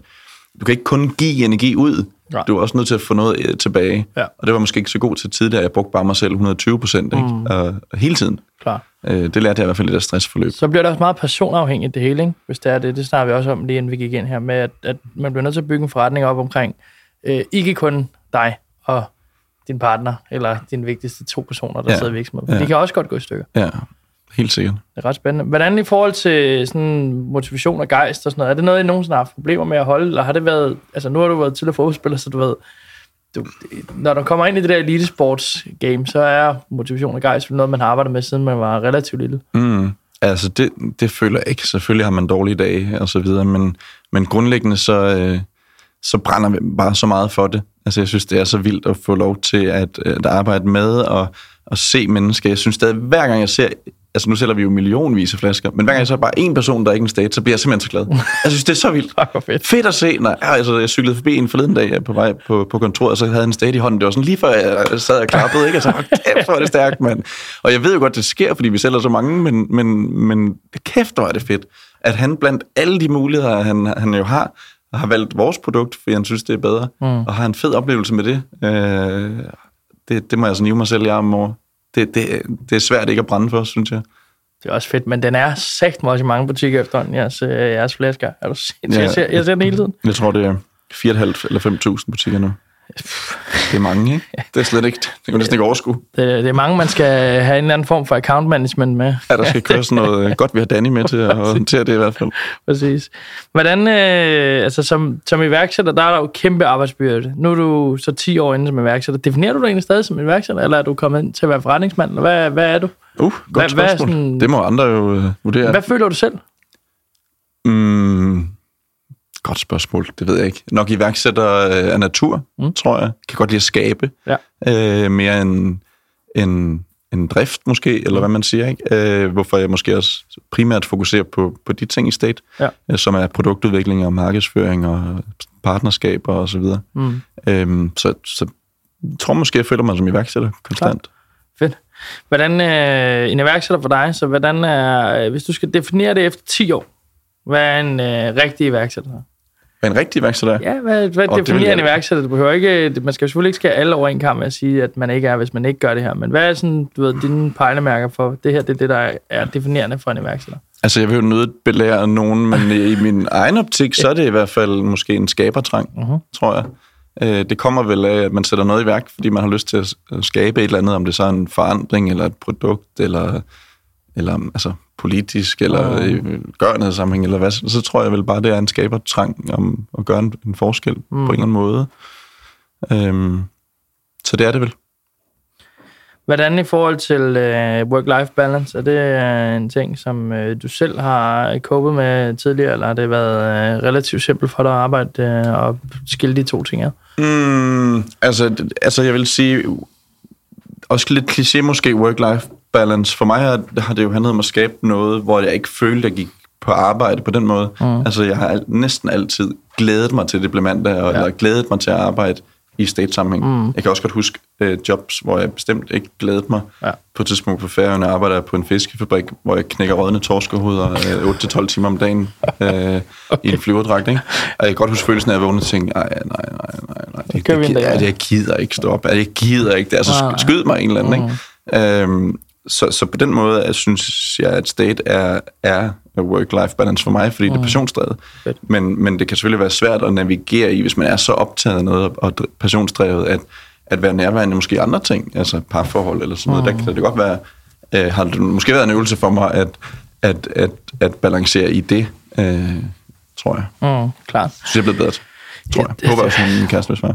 du kan ikke kun give energi ud, Nej. du er også nødt til at få noget øh, tilbage. Ja. Og det var måske ikke så god til tidligere. Jeg brugte bare mig selv 120 procent mm. øh, hele tiden. Klar. Øh, det lærte jeg i hvert fald i det stressforløb. Så bliver det også meget personafhængigt, det hele, ikke? Hvis det er det. Det snakker vi også om lige inden vi gik ind her, med at, at man bliver nødt til at bygge en forretning op omkring øh, ikke kun dig og din partner, eller dine vigtigste to personer, der Ja. sidder i virksomheden. Ja. De kan også godt gå i stykker. Ja, helt sikkert. Det er ret spændende. Hvordan i forhold til sådan motivation og gejst og sådan noget, er det noget, I nogensinde har haft problemer med at holde, eller har det været, altså nu har du været tidligere fodboldspiller, så du ved, du, når du kommer ind i det der elitesports game, så er motivation og gejst noget, man har arbejdet med, siden man var relativt lille. Mm. Altså, det, det føler jeg ikke. Selvfølgelig har man dårlige dage og så videre, men, men grundlæggende så, øh, så brænder vi bare så meget for det. Altså, jeg synes, det er så vildt at få lov til at, at arbejde med og, og se mennesker. Jeg synes stadig, hver gang jeg ser... Altså, nu sælger vi jo millionvis af flasker, men hver gang jeg så bare en person, der er ikke en stat, så bliver jeg simpelthen så glad. Jeg synes, det er så vildt. Fuck, fedt. Fedt at se. Nej, altså, jeg cyklede forbi en forleden dag på vej på, på kontoret, og så havde en stat i hånden. Det var sådan lige før jeg sad og klappede, ikke? Og så, hold kæft, hvor er det stærkt, mand. Og jeg ved jo godt, det sker, fordi vi sælger så mange, men, men, men kæft, hvor er det fedt, at han blandt alle de muligheder, han, han jo har, har valgt vores produkt, fordi han synes, det er bedre, mm. og har en fed oplevelse med det. Øh, det, det må jeg sådan nive mig selv i armen over. Det, det, det er svært ikke at brænde for, synes jeg. Det er også fedt, men den er sagt også i mange butikker efterhånden, jeres, øh, jeres flasker. Er du sindssyg? Ja. Jeg, ser, jeg ser den hele tiden. Jeg tror, det er 4.500 eller 5.000 butikker nu. Det er mange, ikke? Det er slet ikke, det kan man næsten ikke overskue. Det, det er mange, man skal have en eller anden form for account management med. Ja, der skal køre sådan noget. Godt, vi har Danny med til at håndtere det i hvert fald. Præcis. Hvordan, øh, altså som, som iværksætter, der er der jo kæmpe arbejdsbyrde. Nu er du så 10 år inde som iværksætter. Definerer du dig egentlig stadig som iværksætter, eller er du kommet ind til at være forretningsmand? Eller hvad, hvad er du? Uh, godt Hvad- hvad er spørgsmål. sådan- Det må andre jo uh, vurdere. Hvad føler du selv? Mm, godt spørgsmål, det ved jeg ikke. Nok iværksætter øh, af natur, Mm. tror jeg. Kan godt lide at skabe. Ja. Øh, mere end, end, end drift måske, eller hvad man siger. Ikke? Øh, hvorfor jeg måske også primært fokuserer på, på de ting i state, Ja. øh, som er produktudvikling og markedsføring og partnerskaber og så videre. Mm. Øhm, så, så jeg tror måske, jeg føler mig som iværksætter konstant. Fedt. Hvordan, øh, en iværksætter for dig, så hvordan er, øh, hvis du skal definere det efter 10 år, hvad er en øh, rigtig iværksætter? Er en rigtig iværksætter? Ja, hvad, hvad Og det definerer jeg- en iværksætter? Du behøver ikke, man skal jo selvfølgelig ikke skære alle over en kamp med at sige, at man ikke er, hvis man ikke gør det her. Men hvad er sådan, du ved, dine pejlemærker for, det her det er det, der er definerende for en iværksætter? Altså, jeg vil jo nødt belære nogen, men i min egen optik, så er det i hvert fald måske en skabertrang, Uh-huh. tror jeg. Øh, Det kommer vel af, at man sætter noget i værk, fordi man har lyst til at at skabe et eller andet, om det så er en forandring, eller et produkt, eller, eller altså politisk, eller Mm. i gørende sammenhæng, eller hvad. Så tror jeg vel bare, det er en skabertrang om at gøre en, en forskel mm. på en eller anden måde. Øhm, så det er det vel. Hvordan i forhold til øh, work-life balance, er det øh, en ting, som øh, du selv har copet med tidligere, eller har det været øh, relativt simpelt for dig at arbejde øh, og skille de to ting ad? Mm, altså, altså, jeg vil sige, også lidt kliché måske, work-life balance. For mig har, har det jo handlet om at skabe noget, hvor jeg ikke følte, at jeg gik på arbejde på den måde. Mm. Altså, jeg har al- næsten altid glædet mig til det blev mandag, og, ja. eller glædet mig til at arbejde i state-sammenhæng. Mm. Jeg kan også godt huske øh, jobs, hvor jeg bestemt ikke glædet mig. Ja. På et tidspunkt på Færøerne arbejder jeg på en fiskefabrik, hvor jeg knækker rådne torskehoveder øh, 8-12 timer om dagen øh, okay. i en flyverdragt. Ikke? Og jeg kan godt huske følelsen af at vågne og tænke, nej, nej, nej, nej, nej. Det, det, det, det, jeg gider ikke stå op. Jeg gider ikke det. Altså, sk- skyd mig en eller anden. Ikke? Øhm, så, så på den måde jeg synes jeg, at state er, er work-life balance for mig, fordi mm. det er passionsdrevet. Fedt. Men, men det kan selvfølgelig være svært at navigere i, hvis man er så optaget af noget og dr- passionsdrevet, at, at være nærværende måske i andre ting, altså parforhold eller sådan noget. Der kan det godt være, øh, har det måske været en øvelse for mig at, at, at, at balancere i det, øh, tror jeg. Mm, klart. Så jeg er blevet bedre til. Tror jeg. Håber jeg, at min kæreste vil svare.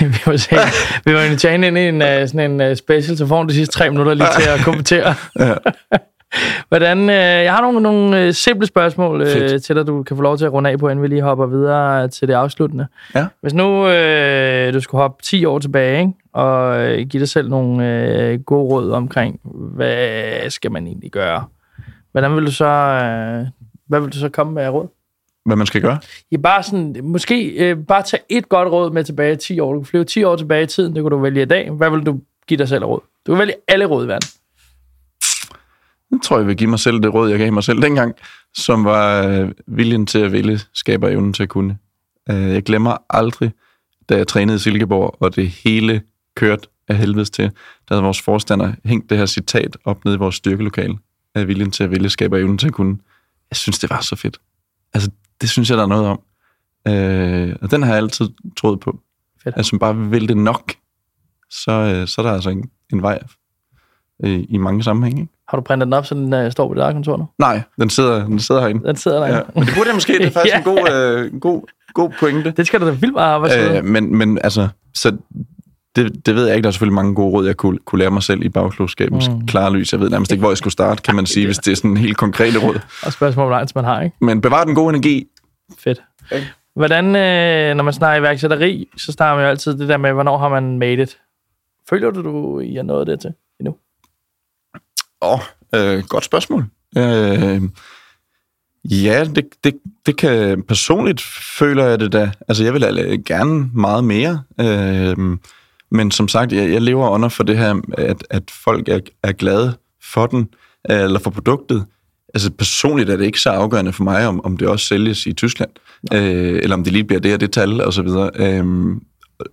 vi må se. Vi var inviteret ind i en, uh, sådan en uh, special, så får du de sidste tre minutter lige til at kommentere. Ja. Hvordan, uh, jeg har nogle, nogle uh, simple spørgsmål Fedt. til dig, du kan få lov til at runde af på, inden vi lige hopper videre til det afsluttende. Ja. Hvis nu uh, du skulle hoppe 10 år tilbage, ikke? og uh, give dig selv nogle uh, gode råd omkring, hvad skal man egentlig gøre? Hvordan vil du så, uh, hvad vil du så komme med af råd? Hvad man skal gøre? Ja, bare sådan, måske øh, bare tage et godt råd med tilbage i 10 år. Du kan flyve 10 år tilbage i tiden, det kunne du vælge i dag. Hvad vil du give dig selv råd? Du kan vælge alle råd i verden. Jeg tror, jeg vil give mig selv det råd, jeg gav mig selv dengang, som var øh, viljen til at ville, skaber evnen til at kunne. Øh, jeg glemmer aldrig, da jeg trænede i Silkeborg, og det hele kørte af helvedes til, der havde vores forstander hængt det her citat op nede i vores styrkelokale af viljen til at ville, skaber evnen til at kunne. Jeg synes, det var så fedt. Altså, det synes jeg, der er noget om. Øh, og den har jeg altid troet på. Fedt. Altså, bare vil det nok, så, øh, så er der altså en, en vej øh, i mange sammenhænge. Ikke? Har du printet den op, så den uh, står på dit eget kontor nu? Nej, den sidder, den sidder herinde. Den sidder der. Ja. Men det burde jeg måske. Det er faktisk ja. en god, øh, god, god pointe. Det skal du da vildt meget arbejde Øh, men, men altså, så det, det ved jeg ikke. Der er selvfølgelig mange gode råd, jeg kunne, kunne lære mig selv i bagklogskabens mm. klare lys. Jeg ved nærmest ikke, hvor jeg skulle starte, kan man sige, hvis det er sådan en helt konkrete råd. Og spørgsmål, hvor man har, ikke? Men bevar den gode energi. Fedt. Hvordan, øh, når man snakker iværksætteri, så starter man jo altid det der med, hvornår har man made it? Føler du, du I har nået det til endnu? Åh, oh, øh, godt spørgsmål. Øh, ja, det, det, det kan personligt føler jeg det da. Altså, jeg vil gerne meget mere. Øh, men som sagt, jeg, jeg lever under for det her, at, at folk er, er glade for den, øh, eller for produktet. Altså personligt er det ikke så afgørende for mig, om, om det også sælges i Tyskland, øh, eller om det lige bliver det og det tal, og så videre. Øhm,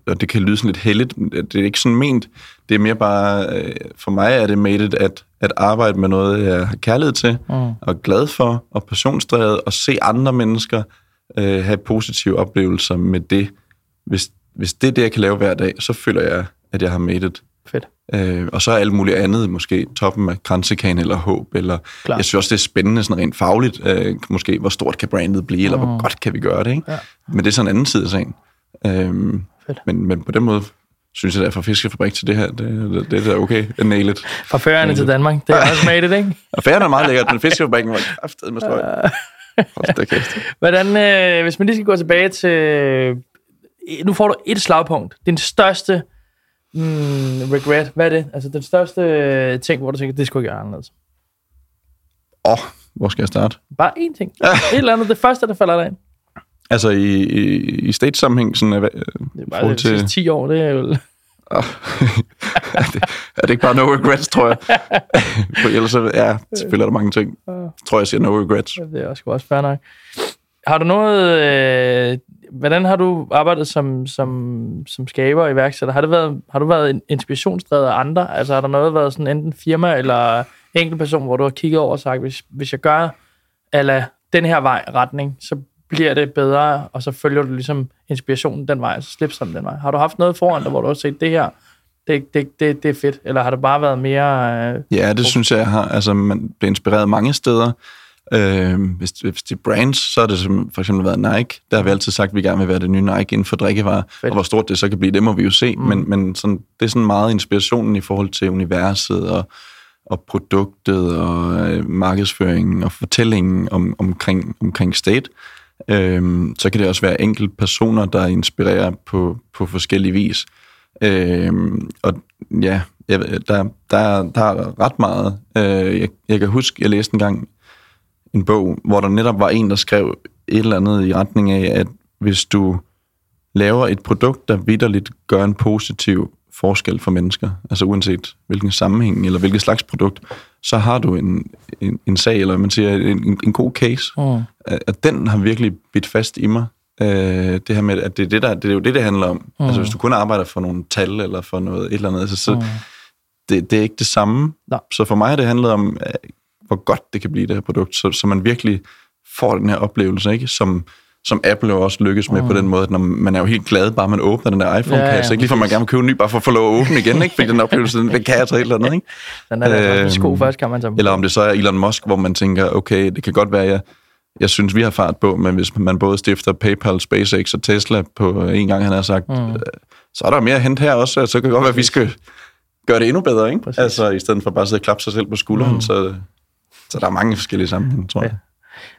og det kan lyde sådan lidt heldigt, det er ikke sådan ment. Det er mere bare, øh, for mig er det made it, at, at arbejde med noget, jeg har kærlighed til, Mm. og er glad for, og passionsdrevet, og se andre mennesker øh, have positive oplevelser med det. Hvis, hvis det er det, jeg kan lave hver dag, så føler jeg, at jeg har made it. Fedt. Øh, og så er alt muligt andet, måske toppen af kransekagen eller håb, eller Klart. jeg synes også, det er spændende sådan rent fagligt, øh, måske hvor stort kan brandet blive, eller hvor godt kan vi gøre det, ikke? Ja. Men det er sådan en anden side af sagen. Øhm, Fedt. men, men på den måde synes jeg, at fra fiskefabrik til det her, det, det, det er da okay, nail it. Fra Færøerne til Danmark. Det er også made it, ikke? Og færden er meget lækkert, men fiskefabrikken var kraftedet med da kæft. Hvordan, øh, hvis man lige skal gå tilbage til... Nu får du et slagpunkt. Din største mm, regret. Hvad er det? Altså den største øh, ting, hvor du tænker, det skulle jeg gøre anderledes. Åh, oh, hvor skal jeg starte? Bare én ting. Et eller andet. Det første, der falder dig ind. Altså i, i, i state-sammenhæng, sådan, øh, Det er bare forhold de sidste 10 år. Det er jo... er, det, er det ikke bare no regrets, tror jeg? For ellers ja, selvfølgelig er der mange ting. Jeg tror, jeg siger no regrets. Det er også, også fair nok. Har du noget... Øh, hvordan har du arbejdet som, som, som skaber og iværksætter? Har, det været, har du været inspirationsdrevet af andre? Altså har der noget været sådan enten firma eller enkelt person, hvor du har kigget over og sagt, hvis, hvis jeg gør eller den her vej retning, så bliver det bedre, og så følger du ligesom inspirationen den vej, så slip sådan den vej. Har du haft noget foran dig, hvor du har set det her, det, det, det, det er fedt, eller har det bare været mere... Øh, Ja, det synes jeg, jeg har. Altså, man bliver inspireret mange steder. Øh, hvis, hvis det er brands, så har det som for eksempel været Nike. Der har vi altid sagt, at vi gerne vil være det nye Nike inden for drikkevarer. Fedt. Og hvor stort det så kan blive, det må vi jo se. Mm. Men, men sådan, det er sådan meget inspirationen i forhold til universet og, og produktet og øh, markedsføringen og fortællingen om, omkring, omkring state. Øhm, så kan det også være enkelte personer, der inspirerer på, på forskellige vis. Øhm, og ja, jeg, der, der, der er ret meget. Øh, jeg, jeg kan huske, jeg læste engang en bog, hvor der netop var en, der skrev et eller andet i retning af, at hvis du laver et produkt, der vidderligt gør en positiv forskel for mennesker, altså uanset hvilken sammenhæng eller hvilket slags produkt, så har du en, en, en sag, eller man siger, en, en god case. mm. At den har virkelig bidt fast i mig. Øh, det her med, at det er, det, der, det er jo det, det handler om. Mm. Altså hvis du kun arbejder for nogle tal, eller for noget et eller andet, altså, så Mm. det, det er ikke det samme. Nej. Så for mig har det handlet om, hvor godt det kan blive, det her produkt, så, så man virkelig får den her oplevelse, ikke? Som, som Apple jo også lykkes med mm. på den måde, at når man er jo helt glad, bare man åbner den der iPhone-kasse, Ja, ja, ikke lige for man gerne vil købe en ny, bare for at få lov at åbne igen, ikke? Fordi den oplevelse, den, den kan jeg til et eller andet, ikke? Den er der Øhm, sko først, kan man tage Eller om det så er Elon Musk, hvor man tænker, okay, det kan godt være, jeg, jeg synes, vi har fart på, men hvis man både stifter PayPal, SpaceX og Tesla på en gang, han har sagt, mm. øh, så er der mere at hente her også, og så kan det godt være, at vi skal gøre det endnu bedre, ikke? Præcis. Altså, i stedet for bare at sidde og klappe sig selv på skulderen, mm. så, så der er mange forskellige sammenhænge, tror jeg.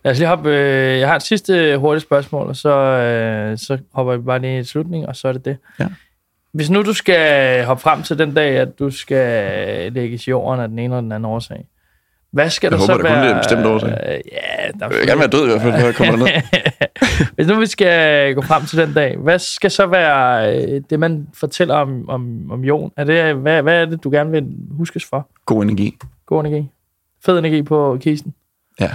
Lad os lige hoppe, øh, jeg har et sidste hurtigt spørgsmål, og så, øh, så hopper vi bare lige i slutningen, og så er det det. Ja. Hvis nu du skal hoppe frem til den dag, at du skal lægges i jorden af den ene eller den anden årsag, Hvad skal Jeg der håber, så der være... er en bestemt årsag. Øh, Ja, der Jeg vil gerne være død i hvert fald, når jeg kommer derned. Hvis nu vi skal gå frem til den dag, hvad skal så være det, man fortæller om, om, om Jon? Er det, hvad, hvad er det, du gerne vil huskes for? God energi. God energi. Fed energi på kisten. Ja.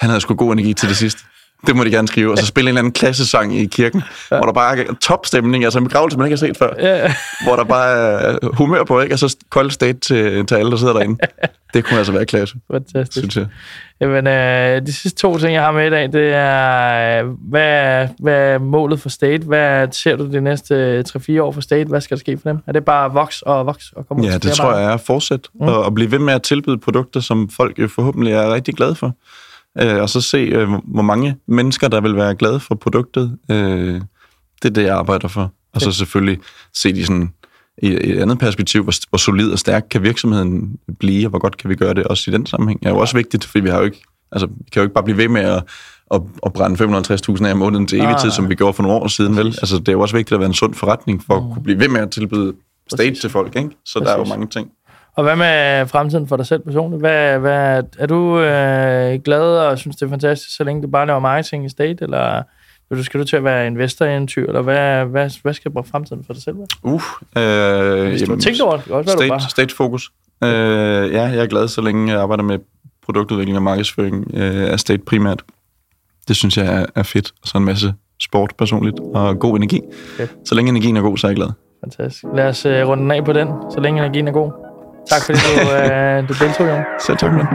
Han havde sgu god energi til det sidste. Det må de gerne skrive. Og så spille en eller anden klassesang i kirken, ja. hvor der bare er topstemning, altså en begravelse, man ikke har set før. Ja, hvor der bare er humør på, ikke? Og så kold state til, til alle, der sidder derinde. Det kunne altså være klasse, fantastisk. synes jeg. Jamen, øh, de sidste to ting, jeg har med i dag, det er, hvad, hvad er målet for State? Hvad ser du de næste 3-4 år for State? Hvad skal der ske for dem? Er det bare voks og voks og komme ud Ja, det tror jeg er at fortsætte. Mm. Og, og blive ved med at tilbyde produkter, som folk jo forhåbentlig er rigtig glade for. Øh, og så se, øh, hvor mange mennesker, der vil være glade for produktet. Øh, det er det, jeg arbejder for. Og så selvfølgelig se de sådan i et andet perspektiv, hvor, hvor solid og stærk kan virksomheden blive, og hvor godt kan vi gøre det også i den sammenhæng. Det er jo også vigtigt, fordi vi har jo ikke, altså, vi kan jo ikke bare blive ved med at, at, at brænde 550.000 af om måneden til evig tid, som vi gjorde for nogle år siden. Vel? Altså, det er jo også vigtigt at være en sund forretning, for Mm. at kunne blive ved med at tilbyde stage Præcis. til folk. Ikke? Så der er jo Præcis. mange ting. Og hvad med fremtiden for dig selv personligt? Hvad, hvad, er du øh, glad og synes, det er fantastisk, så længe du bare laver marketing i State, eller vil du, skal du til at være investor i en tyr, eller hvad, hvad, hvad skal fremtiden for dig selv være? Uh, øh, Hvis du tænkt over det, også være, du bare... state, state fokus. Øh, ja, jeg er glad, så længe jeg arbejder med produktudvikling og markedsføring øh, af state primært. Det synes jeg er, er fedt. Og så en masse sport personligt og god energi. Fedt. Så længe energien er god, så er jeg glad. Fantastisk. Lad os øh, runde den af på den, så længe energien er god. Tak fordi du, øh, du deltog, Jon. Så tak, mand.